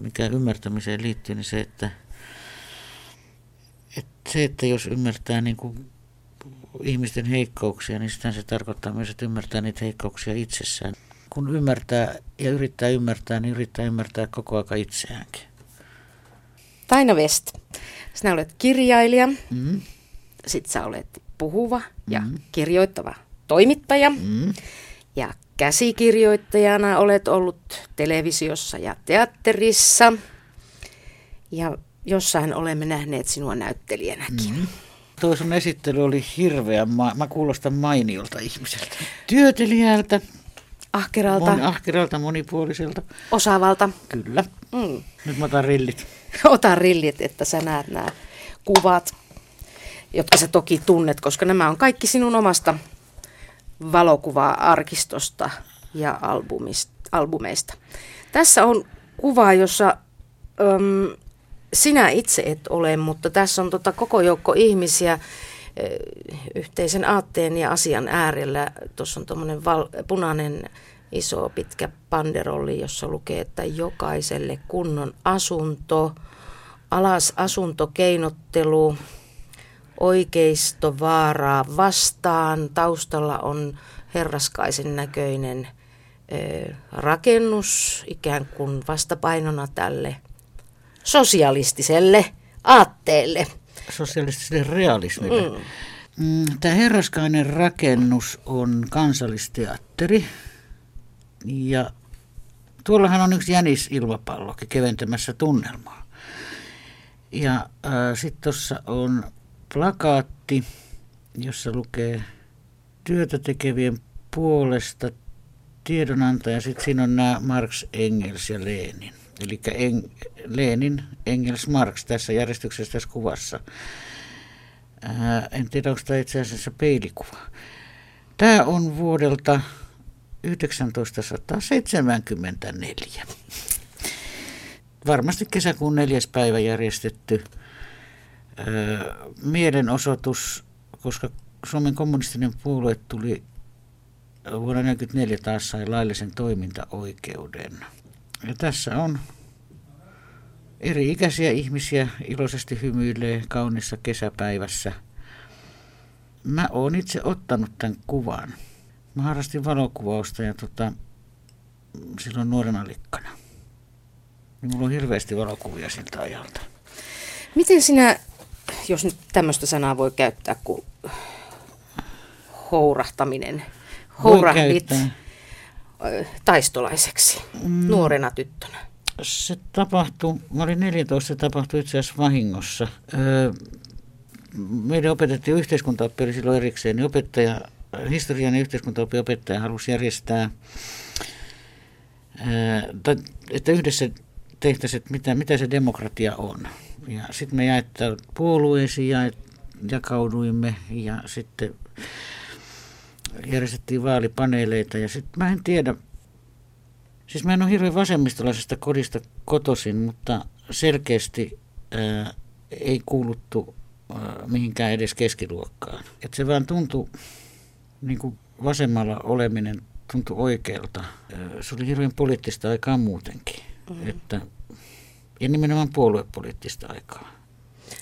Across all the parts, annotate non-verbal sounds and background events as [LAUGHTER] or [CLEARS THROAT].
mikä ymmärtämiseen liittyy, niin se, että, että se, että jos ymmärtää niin kuin ihmisten heikkouksia, niin sitä se tarkoittaa myös, että ymmärtää niitä heikkouksia itsessään. Kun ymmärtää ja yrittää ymmärtää, niin yrittää ymmärtää koko aika itseäänkin. Taina West, sinä olet kirjailija, mm. sitten sä olet puhuva ja mm. kirjoittava toimittaja. Mm. Ja käsikirjoittajana olet ollut televisiossa ja teatterissa. Ja jossain olemme nähneet sinua näyttelijänäkin. Mm. Tuo sun esittely oli hirveän, ma- mä kuulostan mainiolta ihmiseltä. Työtelijältä. Ahkeralta. Mon, ahkeralta, monipuoliselta. Osaavalta. Kyllä. Mm. Nyt mä otan rillit. [LAUGHS] Ota rillit, että sä näet nämä kuvat, jotka sä toki tunnet, koska nämä on kaikki sinun omasta valokuva-arkistosta ja albumeista. Tässä on kuva, jossa äm, sinä itse et ole, mutta tässä on tota koko joukko ihmisiä yhteisen aatteen ja asian äärellä. Tuossa on tuommoinen val- punainen iso pitkä panderolli, jossa lukee, että jokaiselle kunnon asunto, alas asuntokeinottelu, oikeistovaaraa vastaan. Taustalla on herraskaisen näköinen ö, rakennus ikään kuin vastapainona tälle sosialistiselle aatteelle. Sosialistiselle realismille. Mm. mm Tämä herraskainen rakennus on kansallisteatteri ja tuollahan on yksi jänisilmapallokin keventämässä tunnelmaa. Ja äh, sitten tuossa on plakaatti, jossa lukee työtä tekevien puolesta tiedonantaja. Sitten siinä on nämä Marx, Engels ja Lenin. Eli en, Lenin, Engels, Marx tässä järjestyksessä tässä kuvassa. Ää, en tiedä, onko tämä itse asiassa peilikuva. Tämä on vuodelta 1974. Varmasti kesäkuun neljäs päivä järjestetty mielenosoitus, koska Suomen kommunistinen puolue tuli vuonna 1944 taas sai laillisen toimintaoikeuden. Ja tässä on eri ikäisiä ihmisiä iloisesti hymyilee kaunissa kesäpäivässä. Mä oon itse ottanut tämän kuvan. Mä harrastin valokuvausta ja tota, silloin nuorena likkana. Mulla on hirveästi valokuvia siltä ajalta. Miten sinä, jos nyt tämmöistä sanaa voi käyttää kuin hourahtaminen, hourahdit taistolaiseksi mm. nuorena tyttönä? Se tapahtui, mä olin 14, se tapahtui itse asiassa vahingossa. Öö, meidän opetettiin yhteiskuntaoppi oli silloin erikseen, niin opettaja, historian ja yhteiskuntaoppi opettaja halusi järjestää, öö, että yhdessä tehtäisiin, että mitä, mitä se demokratia on. Ja sitten me jaettiin puolueisiin ja jakauduimme ja sitten järjestettiin vaalipaneeleita ja sitten mä en tiedä, siis mä en ole hirveän vasemmistolaisesta kodista kotoisin, mutta selkeästi ää, ei kuuluttu ää, mihinkään edes keskiluokkaan. Et se vaan tuntui, niin kuin vasemmalla oleminen tuntui oikealta. Se oli hirveän poliittista aikaa muutenkin. Mm. Että, ja nimenomaan puoluepoliittista aikaa.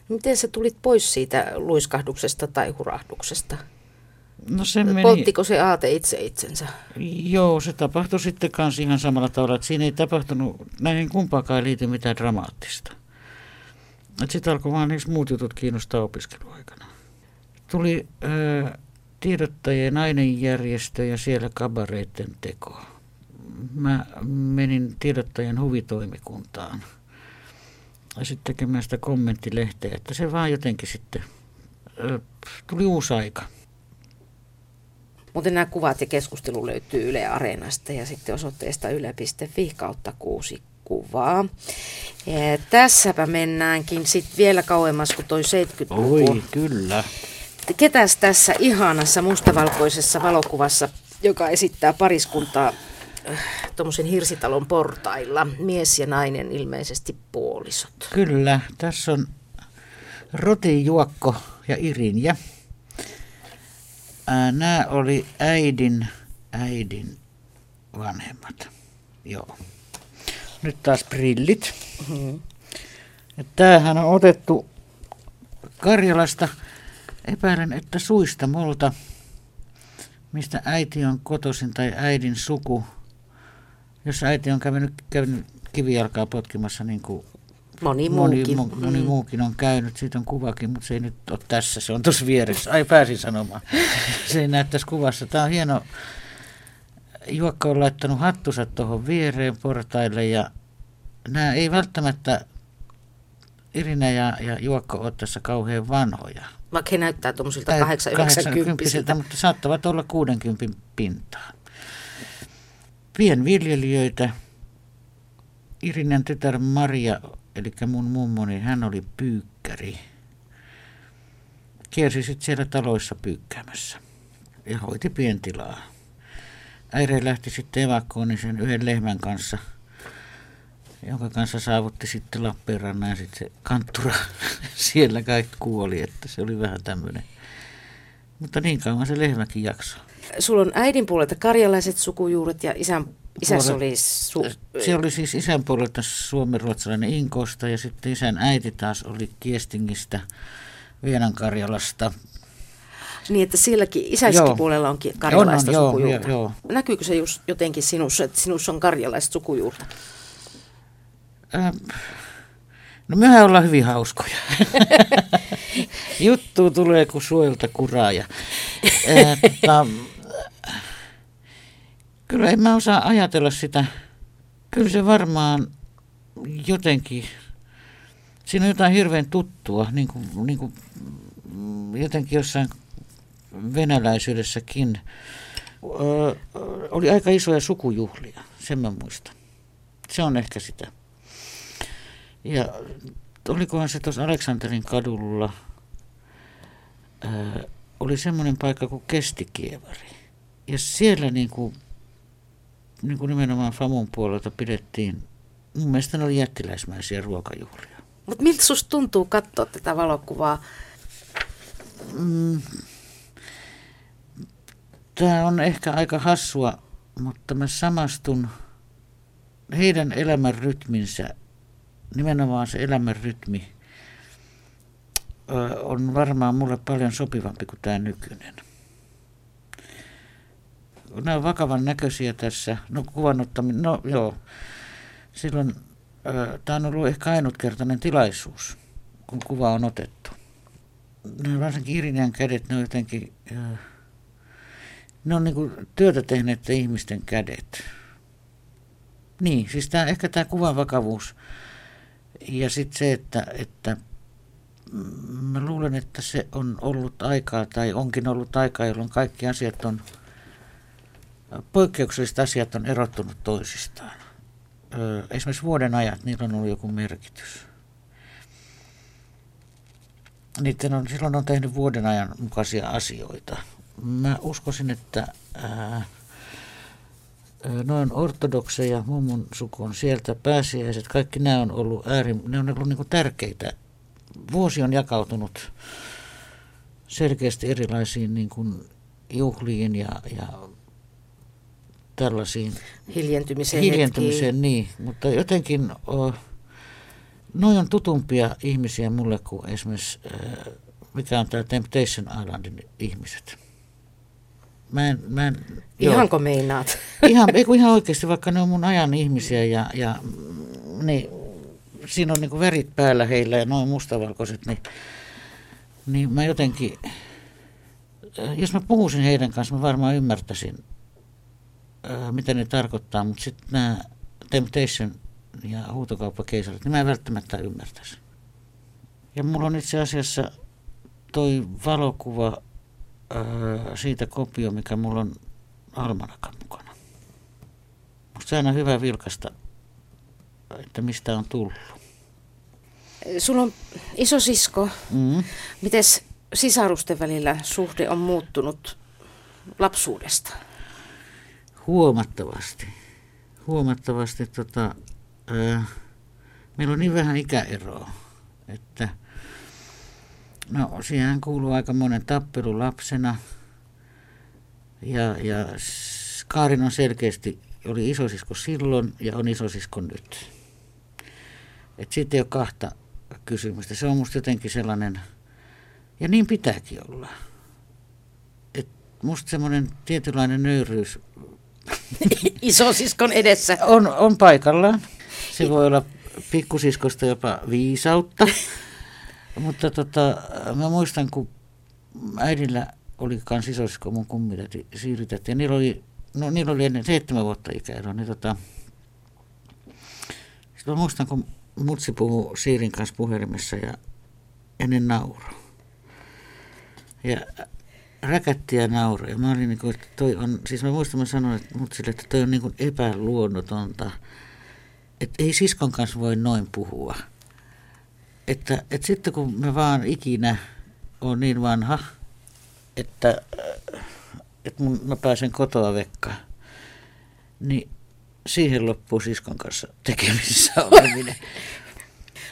Miten sä tulit pois siitä luiskahduksesta tai hurahduksesta? No se meni... Polttiko se aate itse itsensä? Joo, se tapahtui sitten kanssa ihan samalla tavalla, että siinä ei tapahtunut, näihin kumpaakaan ei liity mitään dramaattista. Sitten alkoi vaan niissä muut jutut kiinnostaa opiskeluaikana. Tuli ää, tiedottajien ainejärjestö ja siellä kabareiden teko. Mä menin tiedottajien huvitoimikuntaan sitten tekemään sitä kommenttilehteä, että se vaan jotenkin sitten ää, tuli uusi aika. Muuten nämä kuvat ja keskustelu löytyy Yle Areenasta ja sitten osoitteesta yle.fi kautta kuusi kuvaa. Ja tässäpä mennäänkin sitten vielä kauemmas kuin toi 70-luku. Oi, kyllä. Ketäs tässä ihanassa mustavalkoisessa valokuvassa, joka esittää pariskuntaa tuommoisen hirsitalon portailla, mies ja nainen ilmeisesti puolisot. Kyllä, tässä on Roti Juokko ja Irinjä nämä oli äidin, äidin vanhemmat. Joo. nyt taas brillit. Mm-hmm. Tämähän on otettu Karjalasta, epäilen, että suista multa, mistä äiti on kotoisin tai äidin suku. Jos äiti on käynyt, käynyt kivijalkaa potkimassa niin kuin Moni muukin. Moni, moni mm. muukin on käynyt, siitä on kuvakin, mutta se ei nyt ole tässä, se on tuossa vieressä. Ai pääsin sanomaan. se ei näy tässä kuvassa. Tämä on hieno. Juokka on laittanut hattusa tuohon viereen portaille ja nämä ei välttämättä Irina ja, ja Juokko ole tässä kauhean vanhoja. Vaikka he näyttää tuommoisilta 80 mutta saattavat olla 60 pintaa. Pienviljelijöitä. Irinen tytär Maria eli mun mummoni, hän oli pyykkäri. Kiersi sitten siellä taloissa pyykkäämässä ja hoiti pientilaa. Äire lähti sitten evakkoon niin sen yhden lehmän kanssa, jonka kanssa saavutti sitten Lappeenrannan ja sitten se kanttura [LAUGHS] siellä kaikki kuoli, että se oli vähän tämmöinen. Mutta niin kauan se lehmäkin jaksoi. Sulla on äidin puolelta karjalaiset sukujuuret ja isän Isässä oli su- Se oli siis isän puolelta suomenruotsalainen Inkosta ja sitten isän äiti taas oli Kiestingistä, Vienankarjalasta. Niin, että silläkin isässäkin puolella on karjalaista on, on, sukujuurta. Joo, joo. Näkyykö se just jotenkin sinussa, että sinussa on karjalaista sukujuurta? Ähm, no mehän ollaan hyvin hauskoja. [LAUGHS] Juttu tulee kuin suojelta kuraaja. Äh, tota, Kyllä en mä osaa ajatella sitä. Kyllä se varmaan jotenkin, siinä on jotain hirveän tuttua, niin kuin, niin kuin jotenkin jossain venäläisyydessäkin. Öö, oli aika isoja sukujuhlia, sen mä muistan. Se on ehkä sitä. Ja olikohan se tuossa Aleksanterin kadulla, öö, oli semmoinen paikka kuin Kestikievari. Ja siellä niin kuin niin kuin nimenomaan Famun puolelta pidettiin, mun mielestä ne oli jättiläismäisiä ruokajuhlia. Mutta miltä susta tuntuu katsoa tätä valokuvaa? Mm, Tämä on ehkä aika hassua, mutta mä samastun heidän elämän rytminsä, nimenomaan se elämän rytmi, on varmaan mulle paljon sopivampi kuin tämä nykyinen nämä on vakavan näköisiä tässä. No kuvannuttaminen, no joo. Silloin tämä on ollut ehkä ainutkertainen tilaisuus, kun kuva on otettu. Ne varsinkin Irinian kädet, ne on jotenkin, ne on niin kuin työtä tehneet ihmisten kädet. Niin, siis tämä, ehkä tämä kuvan vakavuus ja sitten se, että, että mä luulen, että se on ollut aikaa tai onkin ollut aikaa, jolloin kaikki asiat on poikkeukselliset asiat on erottunut toisistaan. Esimerkiksi vuoden ajat, niillä on ollut joku merkitys. Niiden on, silloin on tehnyt vuoden ajan mukaisia asioita. Mä uskoisin, että ää, noin ortodokseja, mummun suku on sieltä, pääsiäiset, kaikki nämä on ollut äärin, ne on ollut niin tärkeitä. Vuosi on jakautunut selkeästi erilaisiin niin kuin juhliin ja, ja tällaisiin hiljentymiseen, hiljentymiseen niin, mutta jotenkin oh, noin on tutumpia ihmisiä mulle kuin esimerkiksi, äh, mikä on tämä Temptation Islandin ihmiset. Mä en, mä en, Ihanko joo. meinaat? [LAUGHS] Ihan, ei ihan oikeasti, vaikka ne on mun ajan ihmisiä ja, ja niin, siinä on niin värit päällä heillä ja noin mustavalkoiset, niin, niin mä jotenkin, jos mä puhuisin heidän kanssa, mä varmaan ymmärtäisin äh, mitä ne tarkoittaa, mutta sitten nämä Temptation ja huutokauppakeisarit, niin mä en välttämättä ymmärtäisi. Ja mulla on itse asiassa toi valokuva äh, siitä kopio, mikä mulla on almanakan mukana. Musta se on hyvä vilkasta, että mistä on tullut. Sulla on iso sisko. Mm. Mites sisarusten välillä suhde on muuttunut lapsuudesta? Huomattavasti. Huomattavasti tota, ää, meillä on niin vähän ikäeroa, että no siihen kuuluu aika monen tappelu lapsena ja, ja Kaarin on selkeästi oli isosisko silloin ja on isosisko nyt. Et siitä ei ole kahta kysymystä. Se on musta jotenkin sellainen, ja niin pitääkin olla. Et musta semmoinen tietynlainen nöyryys [LAUGHS] Isosiskon edessä. on, on paikallaan. Se voi olla pikkusiskosta jopa viisautta. [LAUGHS] Mutta tota, mä muistan, kun äidillä oli kans isosisko mun kummitäti siiritäti, ja niillä oli, no, niillä oli ennen seitsemän vuotta ikäero, niin tota, sitten mä muistan, kun mutsi puhui Siirin kanssa puhelimessa ja ennen nauro. Ja räkätti ja nauroi. Ja mä olin niin kuin, että toi on, siis mä muistan, mä sanoin että mutsille, että toi on niin kuin epäluonnotonta. Että ei siskon kanssa voi noin puhua. Että, että sitten kun mä vaan ikinä on niin vanha, että, että mun, mä pääsen kotoa vekkaan, niin siihen loppuu siskon kanssa tekemisissä [LAUGHS] oleminen.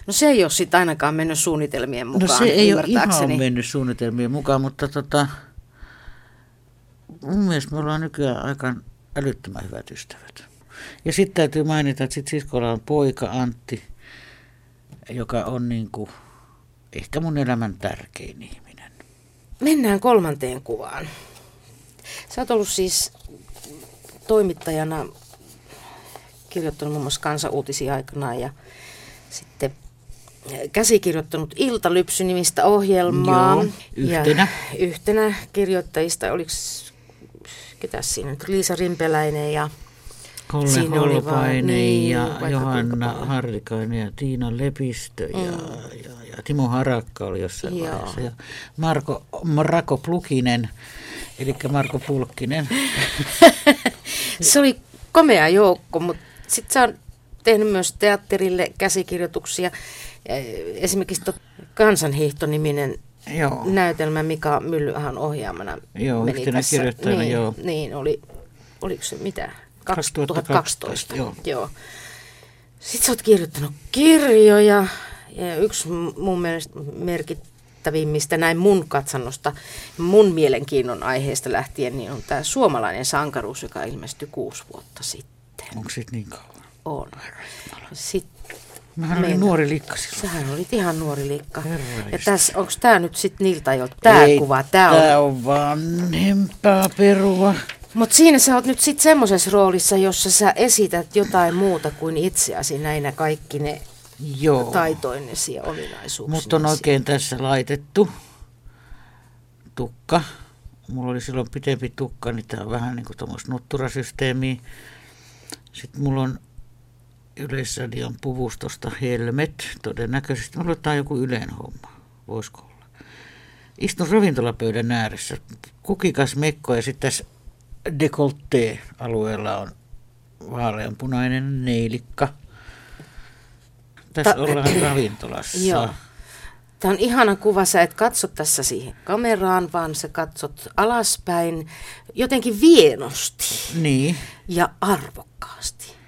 No se ei ole sitten ainakaan mennyt suunnitelmien mukaan, No se ei ole ihan mennyt suunnitelmien mukaan, mutta tota, mun mielestä me ollaan nykyään aika älyttömän hyvät ystävät. Ja sitten täytyy mainita, että sit siskolla on poika Antti, joka on niin kuin ehkä mun elämän tärkein ihminen. Mennään kolmanteen kuvaan. Sä oot ollut siis toimittajana kirjoittanut muun muassa kansauutisia aikanaan ja sitten käsikirjoittanut Iltalypsy-nimistä ohjelmaa. Joo, yhtenä. Ja yhtenä kirjoittajista, oliko ketä siinä nyt, Liisa Rimpeläinen ja Kolle Siinä Holopainen niin, ja Johanna. Harrikainen ja Tiina Lepistö ja, ja, ja Timo Harakka oli jossain Joo. vaiheessa. Ja Marko, Marko Plukinen, eli Marko Pulkkinen. [LAUGHS] Se oli komea joukko, mutta sitten sä on tehnyt myös teatterille käsikirjoituksia. Esimerkiksi Kansanhiihto-niminen Joo. näytelmä Mika Myllyahan ohjaamana Joo, meni yhtenä tässä. kirjoittajana, niin, joo. Niin, oli, oliko se mitä? 2012, joo. joo. Sitten sä oot kirjoittanut kirjoja ja yksi mun mielestä merkittävimmistä näin mun katsannosta, mun mielenkiinnon aiheesta lähtien, niin on tämä suomalainen sankaruus, joka ilmestyi kuusi vuotta sitten. Onko sit niin kauan? On. Sitten Mähän olin Meillä. nuori likka silloin. Sähän olit ihan nuori liikka. Herra Ja tässä, onko tämä nyt sitten niiltä ajoilta? Tämä kuva, tämä Tää on. on vanhempaa perua. Mutta siinä sä oot nyt sitten semmoisessa roolissa, jossa sä esität jotain muuta kuin itseäsi näinä kaikki ne Joo. taitoinnesi ja ominaisuuksinesi. Mut on oikein tässä laitettu tukka. Mulla oli silloin pitempi tukka, niin tää on vähän niin kuin tuommoista nutturasysteemiä. Sitten mulla on Yleisradion puvustosta helmet, todennäköisesti. Mulla on joku Ylen homma, voisiko olla. Istun ravintolapöydän ääressä, kukikas mekko ja sitten tässä dekoltee-alueella on vaaleanpunainen neilikka. Tässä Ta- ollaan ravintolassa. Joo. Tämä on ihana kuva, sä et katso tässä siihen kameraan, vaan sä katsot alaspäin jotenkin vienosti Niin, ja arvokkaasti.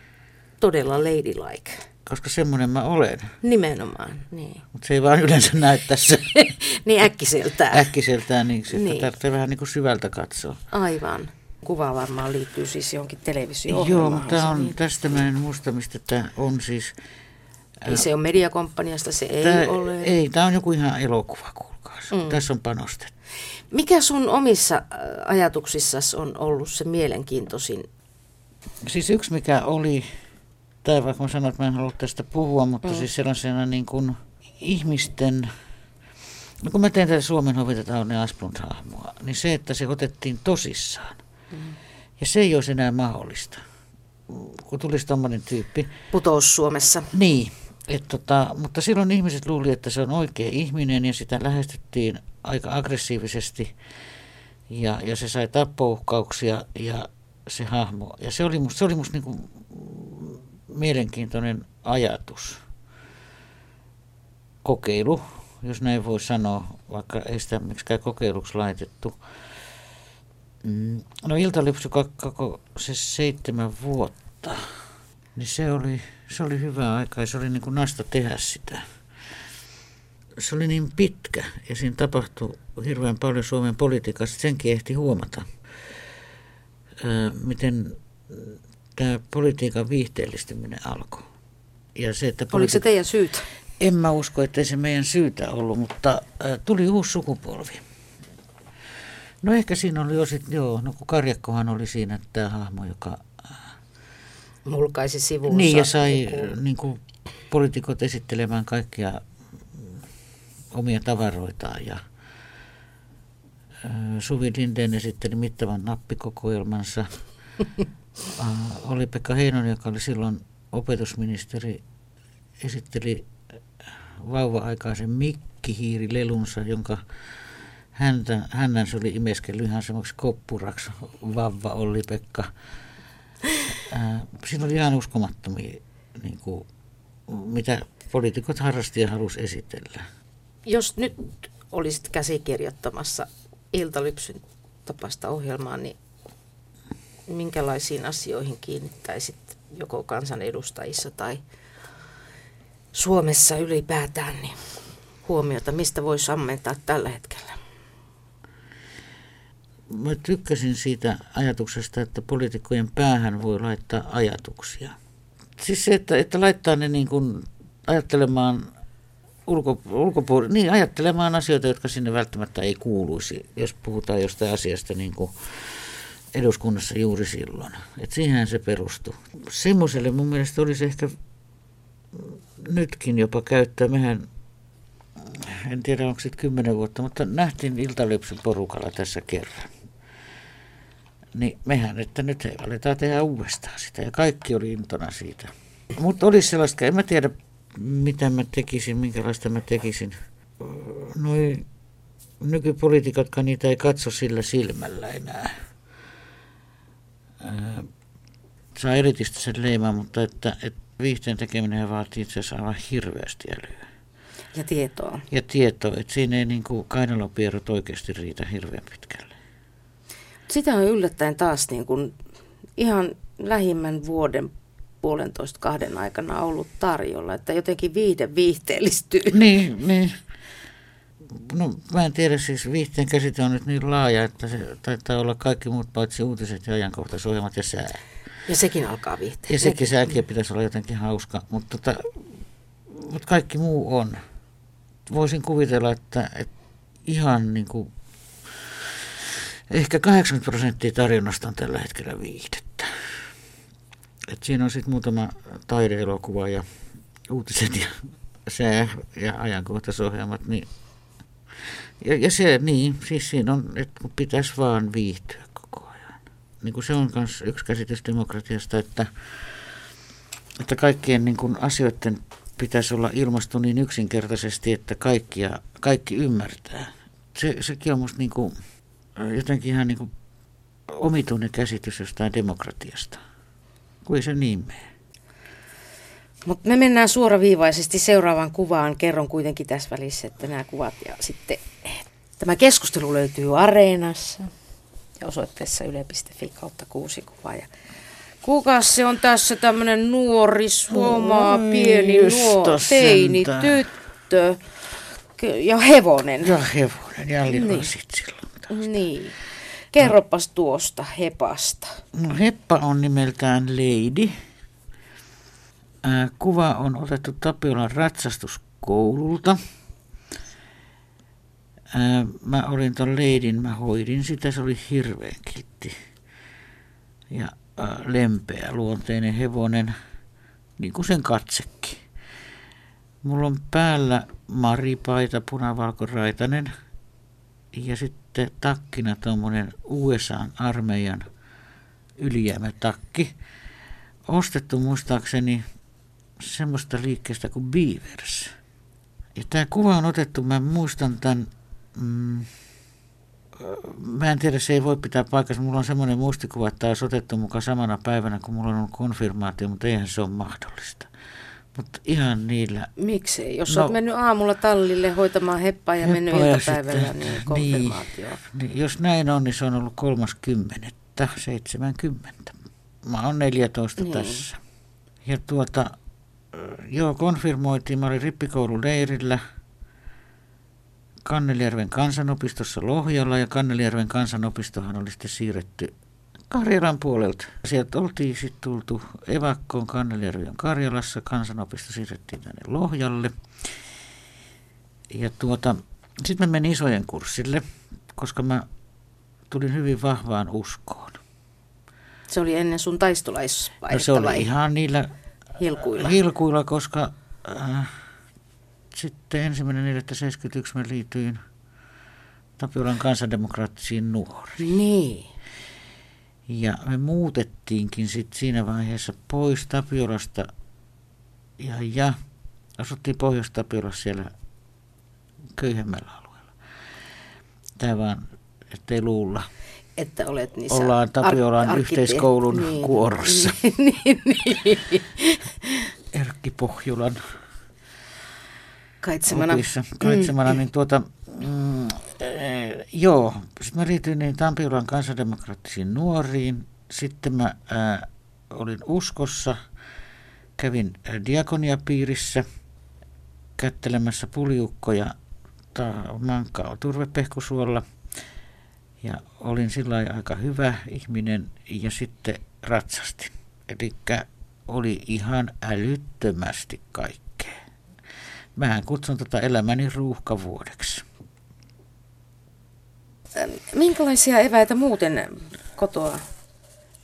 Todella ladylike. koska semmoinen mä olen. Nimenomaan, niin. Mutta se ei vaan yleensä näy tässä [LAUGHS] niin äkkiseltään. äkkiseltään, niin sitä Niin. tarvitsee vähän niin kuin syvältä katsoa. Aivan. Kuva varmaan liittyy siis johonkin Joo, televisio-ohjelmaan. mutta on, niin. tästä mä en muista, mistä tämä on siis. Ei se ole mediakomppaniasta, se ei Tää, ole. ei, tämä on joku ihan elokuva, kuulkaa. Mm. Mm. Tässä on panostettu. Mikä sun omissa äh, ajatuksissasi on ollut se mielenkiintoisin? Siis yksi mikä oli, tai vaikka mä sanoin, että mä en halua tästä puhua, mutta mm. siis sellaisena niin kuin ihmisten, no kun mä teen tätä Suomen hoviteta Aune Asplund-hahmoa, niin se, että se otettiin tosissaan. Mm. Ja se ei olisi enää mahdollista, kun tulisi tommonen tyyppi. Putous Suomessa. Niin, et tota, mutta silloin ihmiset luuli, että se on oikea ihminen ja sitä lähestyttiin aika aggressiivisesti ja, ja se sai tappouhkauksia ja se hahmo. Ja se oli musta, se oli musta niinku mielenkiintoinen ajatus. Kokeilu, jos näin voi sanoa, vaikka ei sitä miksikään kokeiluksi laitettu. Mm, No Iltalypsy koko se seitsemän vuotta, niin se oli, se oli hyvä aika ja se oli niin kuin nasta tehdä sitä. Se oli niin pitkä ja siinä tapahtui hirveän paljon Suomen politiikassa, senkin ehti huomata, miten tämä politiikan viihteellistyminen alkoi. Ja se, että politi- Oliko se teidän syytä? En mä usko, että se meidän syytä ollut, mutta tuli uusi sukupolvi. No ehkä siinä oli jo sitten, joo, no kun Karjakkohan oli siinä tämä hahmo, joka... Mulkaisi sivuunsa. Niin, ja sai niin kuin, poliitikot esittelemään kaikkia omia tavaroitaan ja Suvi Lindeen esitteli mittavan nappikokoelmansa. [LAUGHS] oli Pekka Heinonen, joka oli silloin opetusministeri, esitteli vauva-aikaisen mikkihiirilelunsa, jonka häntä, hännän se oli imeskellyt ihan semmoiksi koppuraksi, vavva oli Pekka. Siinä oli ihan uskomattomia, niin kuin, mitä poliitikot harrasti ja halusi esitellä. Jos nyt olisit käsikirjoittamassa iltalypsyn tapasta ohjelmaa, niin minkälaisiin asioihin kiinnittäisit joko kansanedustajissa tai Suomessa ylipäätään niin huomiota, mistä voisi ammentaa tällä hetkellä? Mä tykkäsin siitä ajatuksesta, että poliitikkojen päähän voi laittaa ajatuksia. Siis se, että, että laittaa ne niin kuin ajattelemaan ulko, ulkopuolella, niin ajattelemaan asioita, jotka sinne välttämättä ei kuuluisi, jos puhutaan jostain asiasta niin kuin eduskunnassa juuri silloin. Et siihen se perustuu. Semmoiselle mun mielestä olisi ehkä nytkin jopa käyttää. Mehän, en tiedä onko sitten kymmenen vuotta, mutta nähtiin Iltalypsyn porukalla tässä kerran. Niin mehän, että nyt he aletaan tehdä uudestaan sitä ja kaikki oli intona siitä. Mutta olisi sellaista, en mä tiedä mitä mä tekisin, minkälaista mä tekisin. Noi nykypoliitikotkaan niitä ei katso sillä silmällä enää. Saa erityisesti sen leimaa, mutta että, että viihteen tekeminen vaatii itse asiassa aivan hirveästi älyä. Ja tietoa. Ja tietoa, että siinä ei niin kainalopierrot oikeasti riitä hirveän pitkälle. Sitä on yllättäen taas niin kuin ihan lähimmän vuoden puolentoista kahden aikana ollut tarjolla, että jotenkin viihde viihteellistyy. Niin, niin. No mä en tiedä, siis viihteen käsite on nyt niin laaja, että se taitaa olla kaikki muut paitsi uutiset ja ajankohtaisohjelmat ja sää. Ja sekin alkaa viihteen. Ja sekin sääkin pitäisi olla jotenkin hauska, mutta, tota, mutta kaikki muu on. Voisin kuvitella, että, että ihan niin kuin, ehkä 80 prosenttia tarjonnasta on tällä hetkellä viihdettä. Et siinä on sitten muutama taideelokuva ja uutiset ja sää ja ajankohtaisohjelmat. Niin, ja, ja se, niin, siis siinä on, että pitäisi vaan viihtyä koko ajan. Niin kuin se on myös yksi käsitys demokratiasta, että, että kaikkien niin kuin asioiden pitäisi olla ilmastu niin yksinkertaisesti, että kaikkia, kaikki ymmärtää. Se, sekin on musta niin kuin, jotenkin ihan niin kuin omituinen käsitys jostain demokratiasta. Kuin se niin Mutta me mennään suoraviivaisesti seuraavaan kuvaan. Kerron kuitenkin tässä välissä, että nämä kuvat ja sitten tämä keskustelu löytyy Areenassa ja osoitteessa yle.fi kautta kuusi kuvaa. Ja kukas se on tässä tämmöinen nuori, suomaa, pieni, nuori, teini, tyttö ja hevonen. Ja hevonen, ja niin. silloin. Niin. Kerropas tuosta Hepasta. No Heppa on nimeltään Lady. Kuva on otettu Tapiolan ratsastuskoululta. Mä olin ton leidin, mä hoidin sitä, se oli hirveän kiltti. Ja lempeä luonteinen hevonen, niin kuin sen katsekin. Mulla on päällä maripaita, punavalkoraitainen ja sitten takkina tuommoinen USA-armeijan ylijäämätakki. Ostettu muistaakseni semmoista liikkeestä kuin Beavers. Ja tämä kuva on otettu, mä muistan tämän, mm, mä en tiedä, se ei voi pitää paikassa. Mulla on semmoinen muistikuva, että tämä olisi otettu mukaan samana päivänä, kun mulla on ollut konfirmaatio, mutta eihän se ole mahdollista. Mutta ihan niillä. Miksei? Jos no, olet mennyt aamulla tallille hoitamaan heppaa ja mennyt iltapäivällä, sitten, niin konfirmaatio. Niin, niin, jos näin on, niin se on ollut 30. 70. Mä oon 14 niin. tässä. Ja tuota, joo, konfirmoitiin. Mä olin rippikoululeirillä Kannelijärven kansanopistossa Lohjalla ja Kannelijärven kansanopistohan oli sitten siirretty Karjalan puolelta. Sieltä oltiin sitten tultu evakkoon Kannelijärven Karjalassa. Kansanopisto siirrettiin tänne Lohjalle. Ja tuota, sitten mä menin isojen kurssille, koska mä tulin hyvin vahvaan uskoon. Se oli ennen sun taistolaisvaihetta No se oli vai ihan niillä hilkuilla? hilkuilla, koska äh, sitten ensimmäinen 4.71 mä liityin Tapiolan kansandemokraattisiin nuoriin. Niin. Ja me muutettiinkin sitten siinä vaiheessa pois Tapiolasta ja, ja asuttiin Pohjois-Tapiolassa siellä köyhemmällä alueella. Tämä vaan, ettei luulla. Että olet niissä Ollaan Tapiolan ar- yhteiskoulun kuorossa. [LAUGHS] niin, niin. Erkki Pohjolan Kaitsemana. opissa. Kaitsemana, niin tuota, mm, eh, joo, sitten mä liityin niin Tampiolan kansandemokraattisiin nuoriin, sitten mä ää, olin uskossa, kävin ää, diakoniapiirissä kättelemässä puliukkoja ta- Mankkaa turvepehkusuolla ja olin sillä aika hyvä ihminen ja sitten ratsastin. Eli oli ihan älyttömästi kaikkea. Mähän kutsun tätä elämäni ruuhkavuodeksi. Minkälaisia eväitä muuten kotoa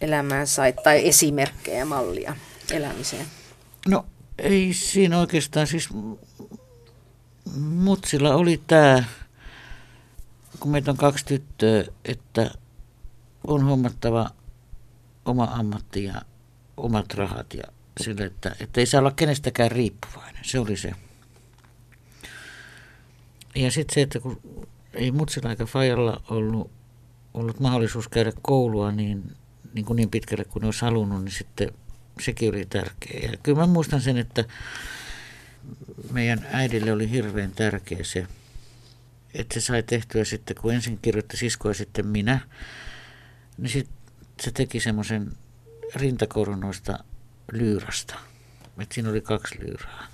elämään sait tai esimerkkejä mallia elämiseen? No ei siinä oikeastaan siis mutsilla oli tämä, kun meitä on kaksi tyttöä, että on huomattava oma ammatti ja omat rahat ja sille, että, että ei saa olla kenestäkään riippuvainen. Se oli se. Ja sitten se, että kun ei mutsilla eikä Fajalla ollut, ollut mahdollisuus käydä koulua niin, niin, kuin niin pitkälle kuin ne olisi halunnut, niin sitten sekin oli tärkeä. Ja kyllä mä muistan sen, että meidän äidille oli hirveän tärkeä se, että se sai tehtyä sitten, kun ensin kirjoitti sisko ja sitten minä, niin sitten se teki semmoisen rintakoronoista lyyrasta. Että siinä oli kaksi lyyrää.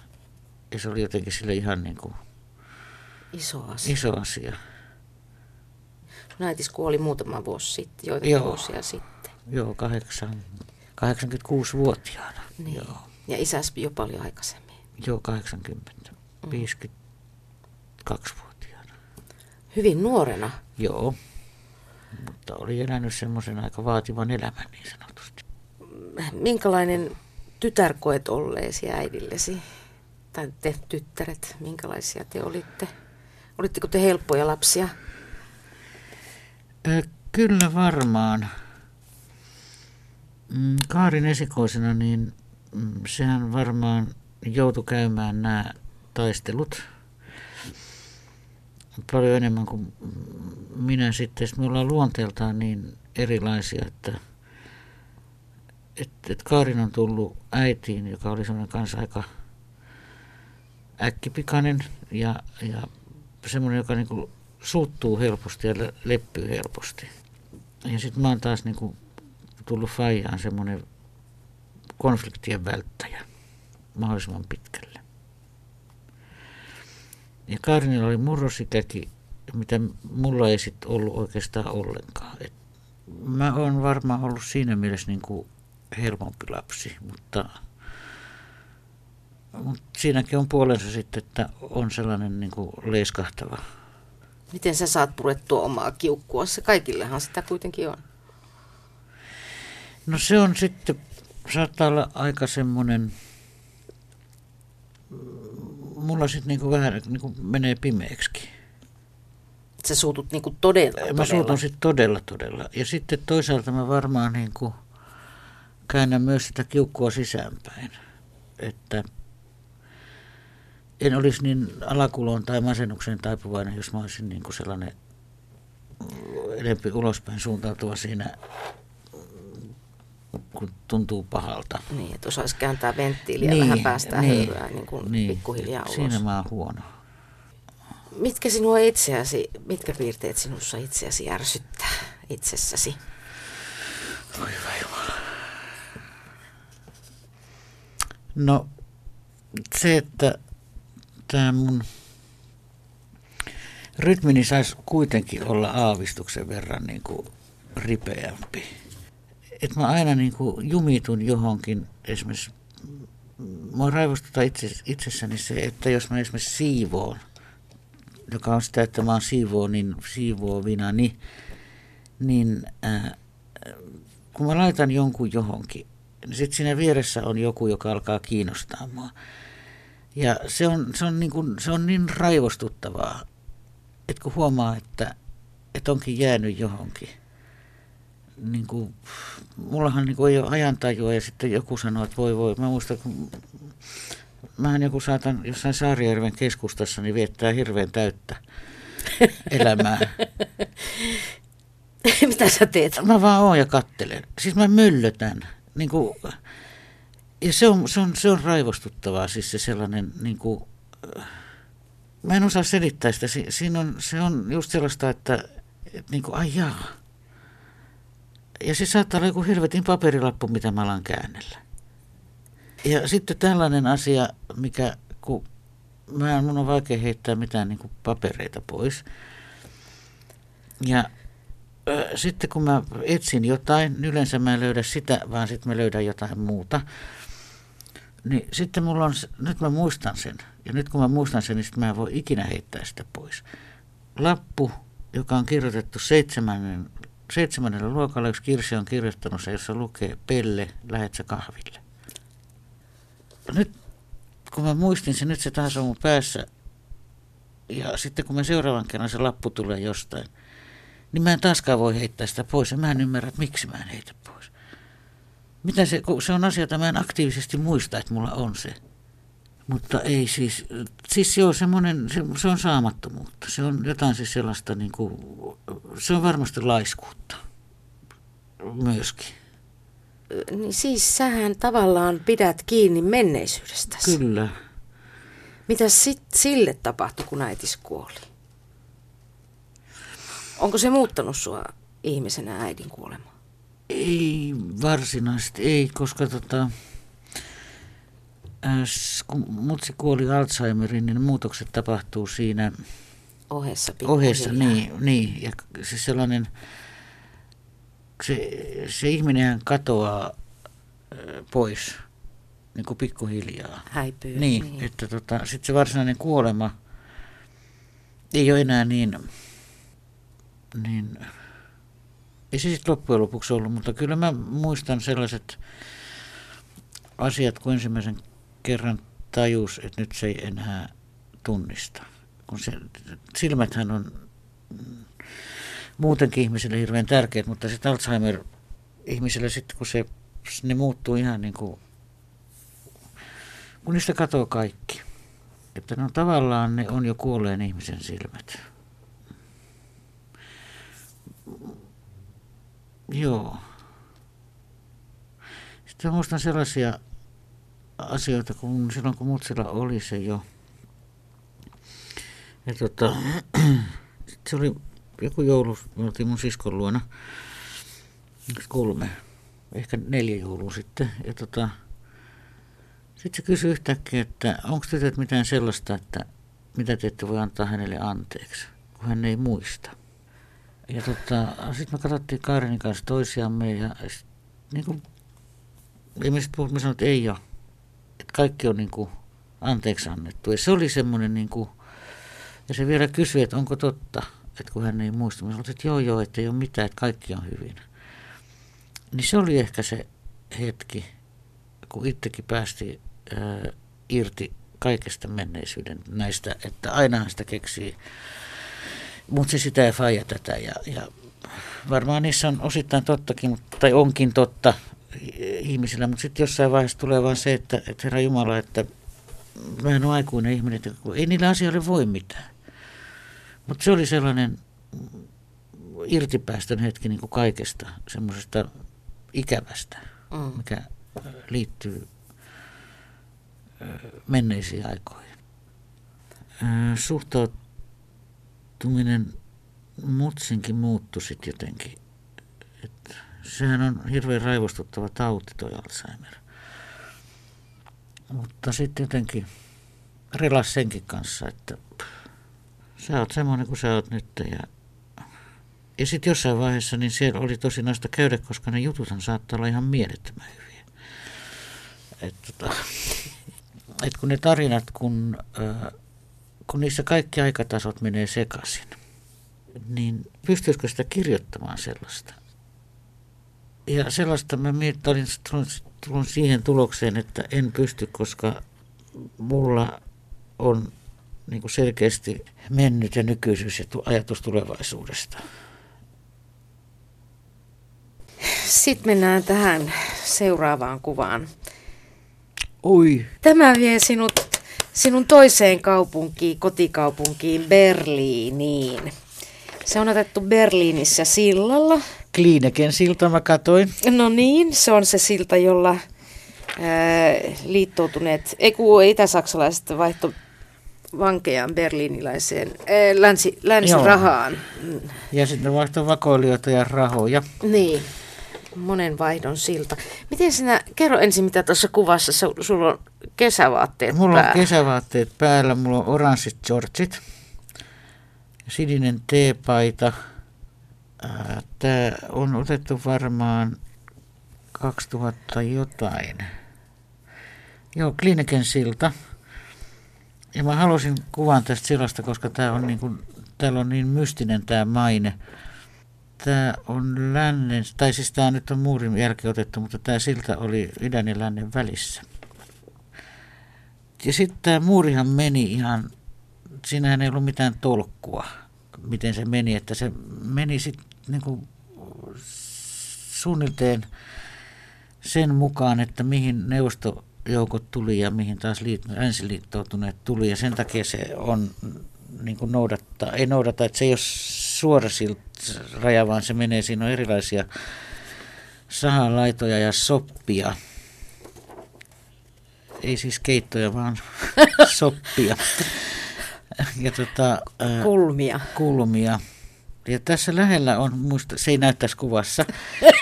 Ja se oli jotenkin sille ihan niin kuin Iso asia. iso asia. Äitis kuoli muutama vuosi sitten, joitakin Joo. Vuosia sitten. Joo, kahdeksan, 86-vuotiaana. Niin. Joo. Ja isäs jo paljon aikaisemmin. Joo, 80. 52-vuotiaana. Hyvin nuorena. Joo. Mutta oli elänyt semmoisen aika vaativan elämän niin sanotusti. Minkälainen tytär koet olleesi äidillesi? Tai te tyttäret, minkälaisia te olitte? Olitteko te helppoja lapsia? Kyllä varmaan. Mm, Kaarin esikoisena, niin mm, sehän varmaan joutui käymään nämä taistelut paljon enemmän kuin minä sitten. Me ollaan luonteeltaan niin erilaisia, että et, et Kaarin on tullut äitiin, joka oli semmoinen kanssa aika äkkipikainen ja, ja semmoinen, joka niinku suuttuu helposti ja le- leppyy helposti. Ja sitten mä oon taas niinku tullut faijaan semmoinen konfliktien välttäjä mahdollisimman pitkälle. Ja Kaarinilla oli murrosikäkin, mitä mulla ei sitten ollut oikeastaan ollenkaan. Et mä oon varmaan ollut siinä mielessä niinku helpompi lapsi, mutta, mutta siinäkin on puolensa sitten, että on sellainen niinku leiskahtava Miten sä saat purettua omaa kiukkua? Se kaikillehan sitä kuitenkin on. No se on sitten, saattaa olla aika semmoinen, mulla sitten niinku vähän niinku menee pimeäksikin. Sä suutut niinku todella, Mä todella. suutun sitten todella todella. Ja sitten toisaalta mä varmaan niinku käännän myös sitä kiukkua sisäänpäin. Että en olisi niin alakuloon tai masennukseen taipuvainen, jos mä olisin niinku sellainen enempi ulospäin suuntautuva siinä, kun tuntuu pahalta. Niin, että osaisi kääntää venttiiliä niin, vähän päästää niin, höyryä niin kuin niin, pikkuhiljaa ulos. Siinä mä oon huono. Mitkä sinua itseäsi, mitkä piirteet sinussa itseäsi ärsyttää itsessäsi? Oi hyvä Jumala. No se, että tämä mun rytmini saisi kuitenkin olla aavistuksen verran niin kuin ripeämpi. Että mä aina niin kuin jumitun johonkin, esimerkiksi mua raivostuttaa itse, itsessäni se, että jos mä esimerkiksi siivoon, joka on sitä, että mä oon siivoo, niin siivoovina, niin, niin äh, kun mä laitan jonkun johonkin, niin sitten siinä vieressä on joku, joka alkaa kiinnostaa mua. Ja se on, se on, niin, kuin, se on niin raivostuttavaa, että kun huomaa, että, että onkin jäänyt johonkin. Niin kuin, mullahan niin kuin ei ole ajantajua ja sitten joku sanoo, että voi voi. Mä muistan, kun mähän joku saatan jossain Saarijärven keskustassa niin viettää hirveän täyttä elämää. [LAUGHS] Mitä sä teet? Mä vaan oon ja kattelen. Siis mä möllötän. Niin kuin, ja se on, se, on, se on raivostuttavaa, siis se sellainen, niin kuin, mä en osaa selittää sitä. Si, siinä on, se on just sellaista, että, että niin kuin, ai jaa. Ja se saattaa olla joku helvetin paperilappu, mitä mä alan käännellä. Ja sitten tällainen asia, mikä, kun mä, mun on vaikea heittää mitään niin papereita pois. Ja sitten kun mä etsin jotain, niin yleensä mä en löydä sitä, vaan sitten mä löydän jotain muuta. Niin sitten mulla on, nyt mä muistan sen. Ja nyt kun mä muistan sen, niin sitten mä en voi ikinä heittää sitä pois. Lappu, joka on kirjoitettu seitsemännen, seitsemännellä luokalla, yksi Kirsi on kirjoittanut se, jossa lukee Pelle, lähet sä kahville. Nyt kun mä muistin sen, nyt se taas on mun päässä. Ja sitten kun mä seuraavan kerran se lappu tulee jostain, niin mä en taaskaan voi heittää sitä pois. Ja mä en ymmärrä, että miksi mä en heitä pois. Mitä se, se on asia, jota mä en aktiivisesti muista, että mulla on se. Mutta ei siis, siis se on semmoinen, se, se on saamattomuutta. Se on jotain siis sellaista, niin kuin, se on varmasti laiskuutta myöskin. Niin siis sähän tavallaan pidät kiinni menneisyydestäsi. Kyllä. Mitä sit sille tapahtui, kun äitis kuoli? Onko se muuttanut sua ihmisenä äidin kuolema? Ei varsinaisesti, ei, koska tota, kun mutsi kuoli Alzheimerin, niin muutokset tapahtuu siinä ohessa. Ohessa, niin, niin. Ja se sellainen, se, se ihminen katoaa äh, pois niin kuin pikkuhiljaa. Häipyy. Niin, niin. että tota, sitten se varsinainen kuolema ei ole enää niin niin ei se sitten loppujen lopuksi ollut, mutta kyllä mä muistan sellaiset asiat, kun ensimmäisen kerran tajus, että nyt se ei enää tunnista. Kun se, silmäthän on muutenkin ihmiselle hirveän tärkeät, mutta sitten Alzheimer ihmiselle sitten, kun se, ne muuttuu ihan niin kuin, kun niistä katoo kaikki. Että no tavallaan ne on jo kuolleen ihmisen silmät. Joo. Sitten muistan sellaisia asioita, kun silloin kun Mutsilla oli se jo. Ja tota, [CLEARS THROAT] se oli joku joulu, me oltiin mun siskon luona, kolme, ehkä neljä joulua sitten. Ja tota, sitten se kysyi yhtäkkiä, että onko tytöt mitään sellaista, että mitä te ette voi antaa hänelle anteeksi, kun hän ei muista. Ja tota, sitten me katsottiin Kaarinin kanssa toisiamme ja sit, niin kuin, ei me sitten puhuttu, että ei ole. Kaikki on niin kuin, anteeksi annettu. Ja se oli semmoinen, niin kuin, ja se vielä kysyi, että onko totta, että kun hän ei muista. Mä sanoin, että joo joo, että ei ole mitään, että kaikki on hyvin. Niin se oli ehkä se hetki, kun itsekin päästi ää, irti kaikesta menneisyyden näistä, että aina sitä keksii mutta se sitä ja faija tätä. Ja, ja varmaan niissä on osittain tottakin, tai onkin totta ihmisillä, mutta sitten jossain vaiheessa tulee vaan se, että, että Herra Jumala, että mä en ole aikuinen ihminen, että ei niillä asioille voi mitään. Mutta se oli sellainen irtipäästön hetki niin kuin kaikesta semmoisesta ikävästä, mm. mikä liittyy menneisiin aikoihin. Suhtaut, suhtautuminen mutsinkin muuttui sitten jotenkin. Et sehän on hirveän raivostuttava tauti toi Alzheimer. Mutta sitten jotenkin relas senkin kanssa, että sä oot semmoinen kuin sä oot nyt ja Ja sitten jossain vaiheessa niin siellä oli tosi noista käydä, koska ne jututhan saattaa olla ihan mielettömän hyviä. Et, tota, [LAUGHS] et kun ne tarinat, kun, äh, kun niissä kaikki aikatasot menee sekaisin, niin pystyisikö sitä kirjoittamaan sellaista? Ja sellaista mä mietin, olin tullut siihen tulokseen, että en pysty, koska mulla on niin kuin selkeästi mennyt ja nykyisyys ja ajatus tulevaisuudesta. Sitten mennään tähän seuraavaan kuvaan. Oi. Tämä vie sinut sinun toiseen kaupunkiin, kotikaupunkiin Berliiniin. Se on otettu Berliinissä sillalla. Kliineken silta mä katoin. No niin, se on se silta, jolla ää, liittoutuneet, ei kun itä-saksalaiset vaihto vankejaan berliiniläiseen ää, länsi, länsirahaan. Ja sitten vaihto vakoilijoita ja rahoja. Niin, monen vaihdon silta. Miten sinä, kerro ensin mitä tuossa kuvassa, sulla on kesävaatteet Mulla päällä. on kesävaatteet päällä, mulla on oranssit shortsit, sininen teepaita. Tämä on otettu varmaan 2000 jotain. Joo, Klineken silta. Ja mä halusin kuvan tästä sillasta, koska tää on niin kuin, täällä on niin mystinen tämä maine. Tämä on lännen, tai siis tämä nyt on muurin jälkeen otettu, mutta tämä silta oli idän ja lännen välissä. Ja sitten tämä muurihan meni ihan, siinähän ei ollut mitään tolkkua, miten se meni, että se meni sitten niinku suunnilleen sen mukaan, että mihin neuvostojoukot tuli ja mihin taas länsiliittoutuneet tuli. Ja sen takia se on niin kuin noudattaa, ei noudata, että se ei ole suora raja, vaan se menee, siinä on erilaisia sahalaitoja ja soppia ei siis keittoja, vaan [LAUGHS] soppia. Ja tota, kulmia. Kulmia. Ja tässä lähellä on, muista, se ei näy tässä kuvassa,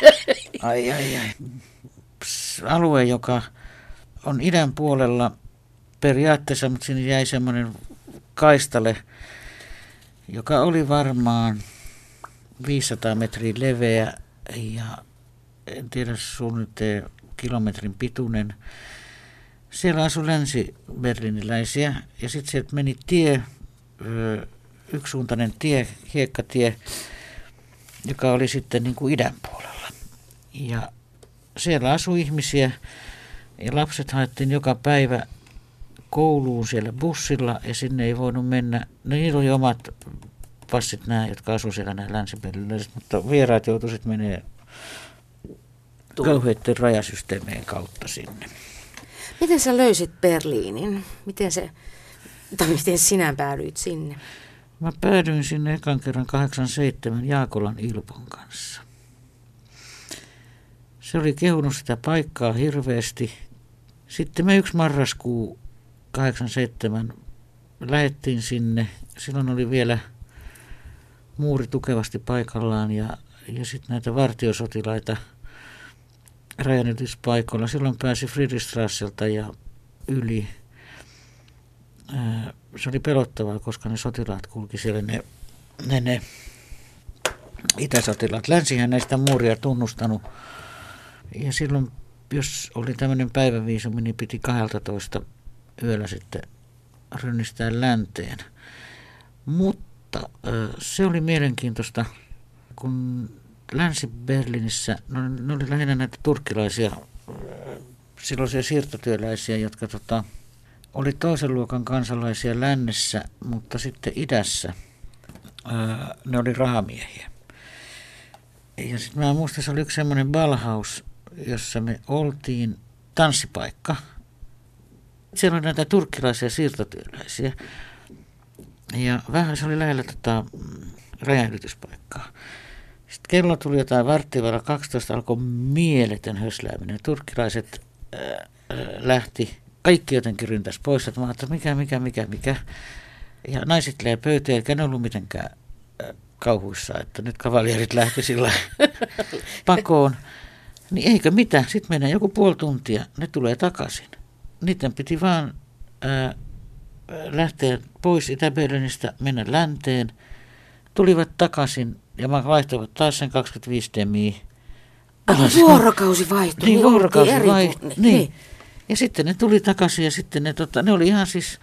[LAUGHS] ai, ai, ai. Pss, alue, joka on idän puolella periaatteessa, mutta sinne jäi semmoinen kaistale, joka oli varmaan 500 metriä leveä ja en tiedä suunnilleen kilometrin pituinen. Siellä asui länsi-berliniläisiä ja sitten sieltä meni tie, yksisuuntainen tie, hiekkatie, joka oli sitten niin kuin idän puolella. Ja siellä asui ihmisiä ja lapset haettiin joka päivä kouluun siellä bussilla ja sinne ei voinut mennä. No niillä oli omat passit nämä, jotka asuivat siellä nämä länsi mutta vieraat joutuivat menemään kauheiden rajasysteemien kautta sinne. Miten sä löysit Berliinin? Miten, se, tai miten sinä päädyit sinne? Mä päädyin sinne ekan kerran 87 Jaakolan Ilpon kanssa. Se oli kehunut sitä paikkaa hirveästi. Sitten me yksi marraskuu 87 lähettiin sinne. Silloin oli vielä muuri tukevasti paikallaan ja, ja sitten näitä vartiosotilaita – rajanylityspaikoilla. Silloin pääsi Friedrichstrasselta ja yli. Se oli pelottavaa, koska ne sotilaat kulki siellä, ne, ne, ne itäsotilaat. Länsihän näistä muuria tunnustanut. Ja silloin, jos oli tämmöinen päiväviisumi, niin piti 12 yöllä sitten rynnistää länteen. Mutta se oli mielenkiintoista, kun Länsi-Berliinissä, no, ne oli lähinnä näitä turkkilaisia, silloisia siirtotyöläisiä, jotka tota, oli toisen luokan kansalaisia lännessä, mutta sitten idässä ää, ne oli rahamiehiä. Ja sitten mä muistan, se oli yksi semmoinen Ballhaus, jossa me oltiin tanssipaikka. Siellä oli näitä turkkilaisia siirtotyöläisiä. Ja vähän se oli lähellä tota, rajanylityspaikkaa. Sitten kello tuli jotain varttia 12, alkoi mieletön höslääminen. Turkkilaiset äh, lähti, kaikki jotenkin ryntäs pois. Että mä ajattelin, mikä, mikä, mikä, mikä. Ja naiset löi pöytään, eikä ne ollut mitenkään kauhuissa, että nyt kavalierit lähti sillä [LAUGHS] pakoon. Niin eikö mitään, sitten mennään joku puoli tuntia, ne tulee takaisin. Niiden piti vaan ää, lähteä pois itä mennä länteen. Tulivat takaisin Ja mä vaihtoivat taas sen 25 demiä. Vuorokausi vaihtui. Niin, vuorokausi vaihtui. Niin. niin. Ja sitten ne tuli takaisin ja sitten ne, tota, ne oli ihan siis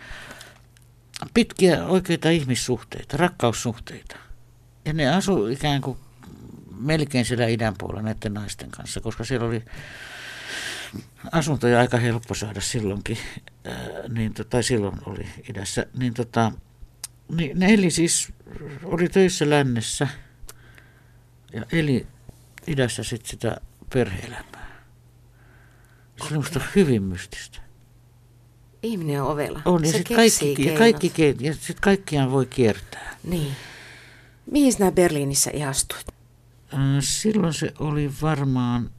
pitkiä oikeita ihmissuhteita, rakkaussuhteita. Ja ne asu ikään kuin melkein siellä idän puolella näiden naisten kanssa, koska siellä oli asuntoja aika helppo saada silloinkin, ää, niin, to- tai silloin oli idässä, niin, tota, niin ne eli siis, oli töissä lännessä ja eli idässä sitten sitä perhe-elämää. Se oli musta hyvin mystistä. Ihminen on ovela. On, ja sitten kaikki, ja keinot. kaikki, ke- ja sit kaikkiaan voi kiertää. Niin. Mihin sinä Berliinissä ihastuit? Äh, Silloin se oli varmaan,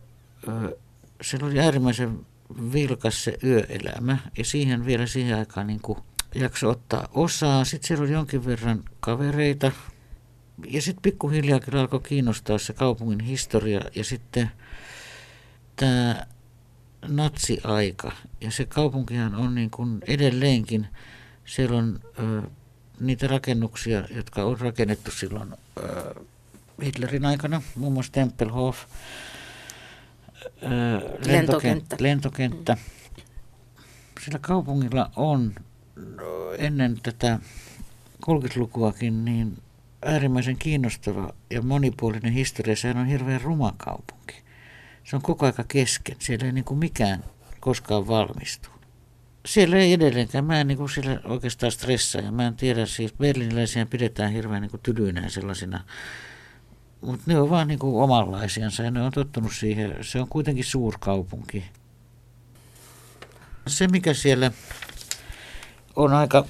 se oli äärimmäisen vilkas se yöelämä ja siihen vielä siihen aikaan niin kuin jakso ottaa osaa. Sitten siellä oli jonkin verran kavereita ja sitten pikkuhiljaa kyllä alkoi kiinnostaa se kaupungin historia ja sitten tämä natsiaika. Ja se kaupunkihan on niin kuin edelleenkin, siellä on ö, niitä rakennuksia, jotka on rakennettu silloin ö, Hitlerin aikana, muun muassa Tempelhof, ö, Lentokenttä. lentokenttä. lentokenttä. Sillä kaupungilla on no, ennen tätä 30-lukuakin niin äärimmäisen kiinnostava ja monipuolinen historia. Sehän on hirveän ruma kaupunki. Se on koko aika kesken. Siellä ei niin kuin mikään koskaan valmistu. Siellä ei edelleenkään, mä en niin kuin siellä oikeastaan stressaa ja mä en tiedä, siis berliniläisiä pidetään hirveän niin kuin tylyinä ja sellaisina, mutta ne on vaan niin kuin omanlaisiansa ja ne on tottunut siihen, se on kuitenkin suurkaupunki. Se mikä siellä on aika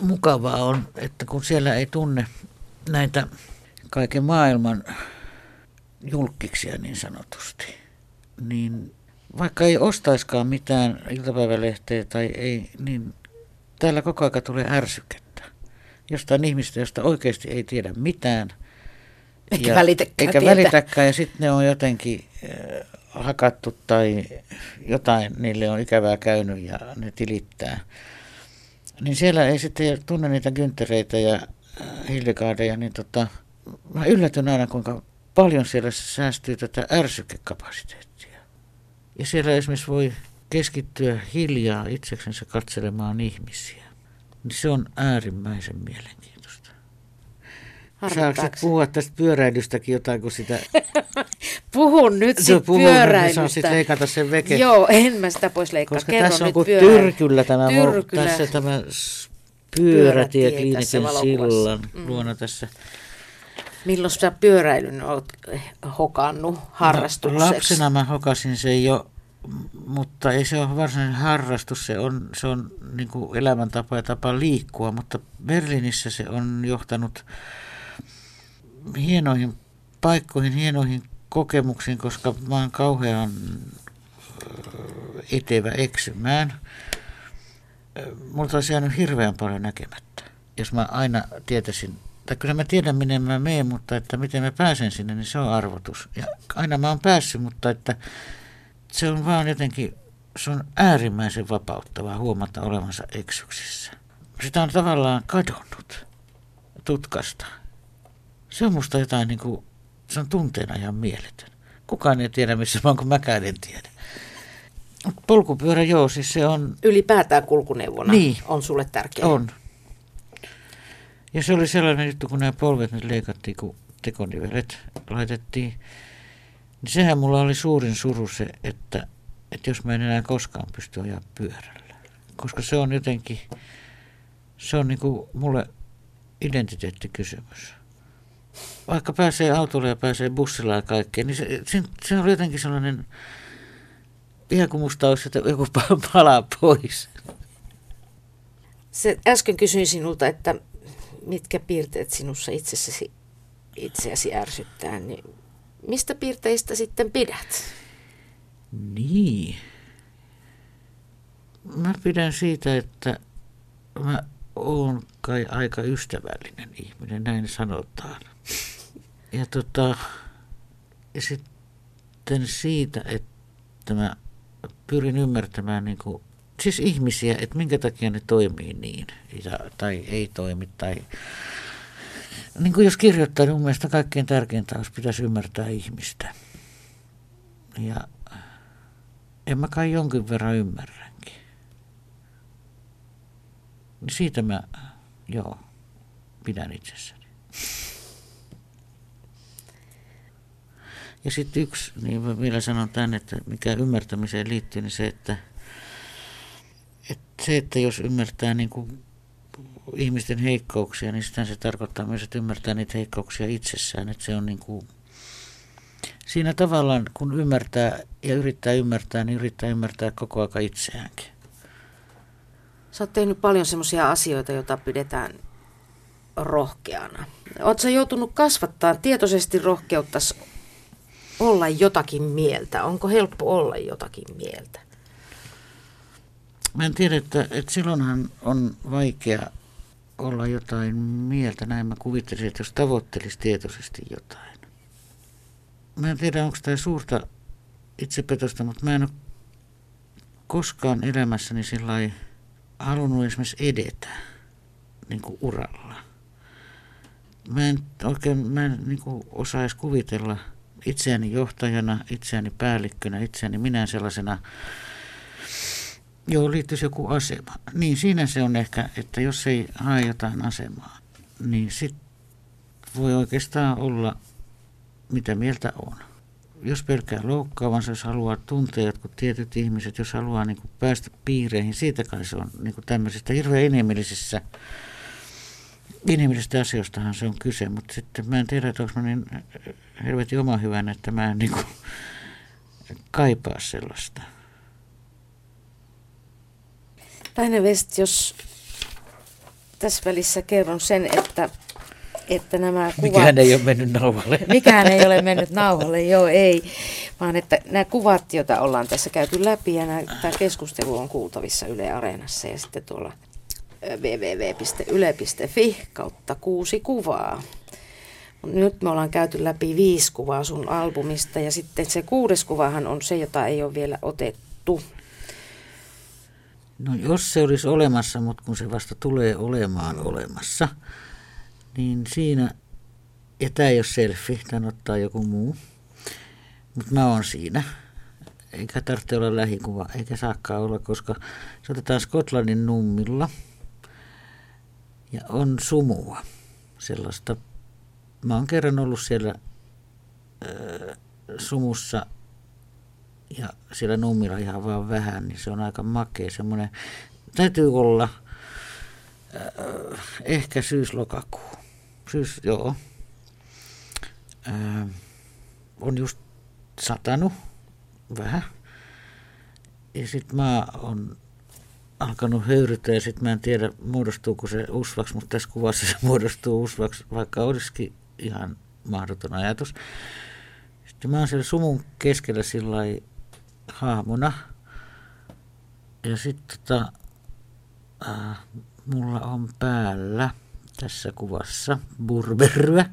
mukavaa on, että kun siellä ei tunne näitä kaiken maailman julkkiksia niin sanotusti, niin vaikka ei ostaiskaan mitään iltapäivälehteä tai ei, niin täällä koko aika tulee ärsykettä. Jostain ihmistä, josta oikeasti ei tiedä mitään. Eikä välitäkään Eikä tietää. välitäkään ja sitten ne on jotenkin äh, hakattu tai jotain, niille on ikävää käynyt ja ne tilittää. Niin siellä ei sitten tunne niitä gynttereitä ja äh, hildegaadeja, niin tota, mä yllätyn aina kuinka paljon siellä säästyy tätä ärsykekapasiteettia. Ja siellä esimerkiksi voi keskittyä hiljaa itseksensä katselemaan ihmisiä. Niin se on äärimmäisen mielenkiintoista. Saako puhua tästä pyöräilystäkin jotain, kun sitä [LAUGHS] Puhun nyt sit puhuu, niin pyöräilystä. sit leikata sen veke. Joo, en mä sitä pois leikkaa. Koska Kerro tässä on kuin tyrkyllä tämä, Tyrkyllä. tässä tämä Pyörätie pyörätie valokuvassa. sillan Mm. luona tässä. Milloin sä pyöräilyn oot hokannut harrastukseksi? No, lapsena mä hokasin sen jo, mutta ei se ole varsinainen harrastus, se on, se on niin kuin elämäntapa ja tapa liikkua, mutta Berliinissä se on johtanut hienoihin paikkoihin, hienoihin kokemuksiin, koska mä oon kauhean ö, etevä eksymään. Ö, Multa olisi jäänyt hirveän paljon näkemättä, jos mä aina tietäisin, tai kyllä mä tiedän minne mä menen, mutta että miten mä pääsen sinne, niin se on arvotus. Ja aina mä oon päässyt, mutta että se on vaan jotenkin, se on äärimmäisen vapauttavaa huomata olevansa eksyksissä. Sitä on tavallaan kadonnut tutkasta. Se on musta jotain niin kuin, se on tunteena ihan mieletön. Kukaan ei tiedä, missä mä oon, kun mäkään en tiedä. Polkupyörä, joo, siis se on, Ylipäätään kulkuneuvona Niin. on sulle tärkeä. on. Ja se oli sellainen juttu, kun nämä polvet nyt leikattiin, kun tekonivelet laitettiin. Niin sehän mulla oli suurin suru se, että, että jos mä en enää koskaan pysty ajaa pyörällä. Koska se on jotenkin, se on niinku mulle identiteettikysymys. Vaikka pääsee autolla ja pääsee bussilla ja kaikkeen, niin se, se, se on jotenkin sellainen, ihan kuin musta olisi että joku pa- [LAUGHS] palaa pois. Se, äsken kysyin sinulta, että mitkä piirteet sinussa itsessäsi, itseäsi ärsyttää, niin mistä piirteistä sitten pidät? Niin. Mä pidän siitä, että mä oon kai aika ystävällinen ihminen, näin sanotaan. Ja tota, ja sitten siitä, että mä pyrin ymmärtämään niin kuin, siis ihmisiä, että minkä takia ne toimii niin, ja, tai ei toimi, tai niin kuin jos kirjoittaa, niin mun mielestä kaikkein tärkeintä olisi pitäisi ymmärtää ihmistä. Ja en mä kai jonkin verran ymmärränkin. Niin siitä mä, joo, pidän itsessäni. Ja sitten yksi, niin mä vielä sanon tämän, että mikä ymmärtämiseen liittyy, niin se, että, että se, että jos ymmärtää niin kuin ihmisten heikkouksia, niin sitä se tarkoittaa myös, että ymmärtää niitä heikkouksia itsessään. Että se on niin kuin, siinä tavallaan, kun ymmärtää ja yrittää ymmärtää, niin yrittää ymmärtää koko aika itseäänkin. Sä oot tehnyt paljon semmoisia asioita, joita pidetään rohkeana. Oletko joutunut kasvattaa tietoisesti rohkeutta olla jotakin mieltä? Onko helppo olla jotakin mieltä? Mä en tiedä, että, että silloinhan on vaikea olla jotain mieltä. Näin mä kuvittelisin, että jos tavoittelisi tietoisesti jotain. Mä en tiedä, onko tämä suurta itsepetosta, mutta mä en ole koskaan elämässäni sillä halunnut esimerkiksi edetä niin kuin uralla. Mä en oikein mä en niin kuin osaisi kuvitella itseäni johtajana, itseäni päällikkönä, itseäni minä sellaisena Joo, liittyisi joku asema. Niin siinä se on ehkä, että jos ei hae jotain asemaa, niin sit voi oikeastaan olla mitä mieltä on. Jos pelkää loukkaavansa, jos haluaa tuntea jotkut tietyt ihmiset, jos haluaa niin kuin päästä piireihin, siitä kai se on niin kuin tämmöisistä hirveän inhimillisissä inhimillisistä asioistahan se on kyse, mutta sitten mä en tiedä, että onko mä niin helvetin oma hyvänä, että mä en niin kuin [LAUGHS] kaipaa sellaista. Päinä West, jos tässä välissä kerron sen, että, että nämä kuvat... Mikään ei ole mennyt nauhalle. [LAUGHS] Mikään ei ole mennyt nauhalle, joo ei. Vaan että nämä kuvat, joita ollaan tässä käyty läpi ja nämä, tämä keskustelu on kuultavissa Yle Areenassa ja sitten tuolla www.yle.fi kautta kuusi kuvaa. Nyt me ollaan käyty läpi viisi kuvaa sun albumista ja sitten se kuudes kuvahan on se, jota ei ole vielä otettu. No jos se olisi olemassa, mutta kun se vasta tulee olemaan olemassa, niin siinä, ja tämä ei ole selfie, tämän ottaa joku muu, mutta mä oon siinä, eikä tarvitse olla lähikuva, eikä saakkaan olla, koska se otetaan Skotlannin nummilla. Ja on sumua. Sellaista. Mä oon kerran ollut siellä äh, sumussa ja siellä nummilla ihan vaan vähän, niin se on aika makea semmoinen. Täytyy olla äh, ehkä syys-lokakuu. Syys, joo. Äh, on just satanut vähän. Ja sitten mä on alkanut höyrytä ja sitten mä en tiedä muodostuuko se usvaksi, mutta tässä kuvassa se [LAUGHS] muodostuu usvaksi, vaikka olisikin ihan mahdoton ajatus. Sitten mä oon siellä sumun keskellä sillä hahmona. Ja sitten tota, äh, mulla on päällä tässä kuvassa burberryä.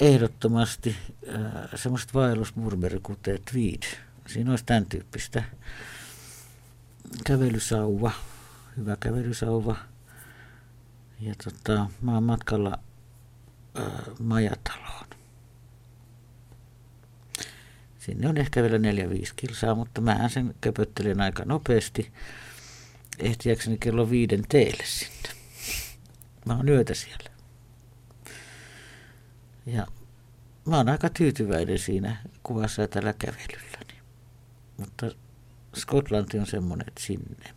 Ehdottomasti äh, semmoiset vaellusburberikuteet tweed. Siinä olisi tämän tyyppistä kävelysauva, hyvä kävelysauva. Ja tota, mä oon matkalla äh, majataloon. Sinne on ehkä vielä 4-5 kilsaa, mutta mä sen köpöttelen aika nopeasti. Ehtiäkseni kello viiden teille sinne. Mä oon yötä siellä. Ja mä oon aika tyytyväinen siinä kuvassa tällä kävelylläni. Mutta Skotlanti on semmoinen, että sinne.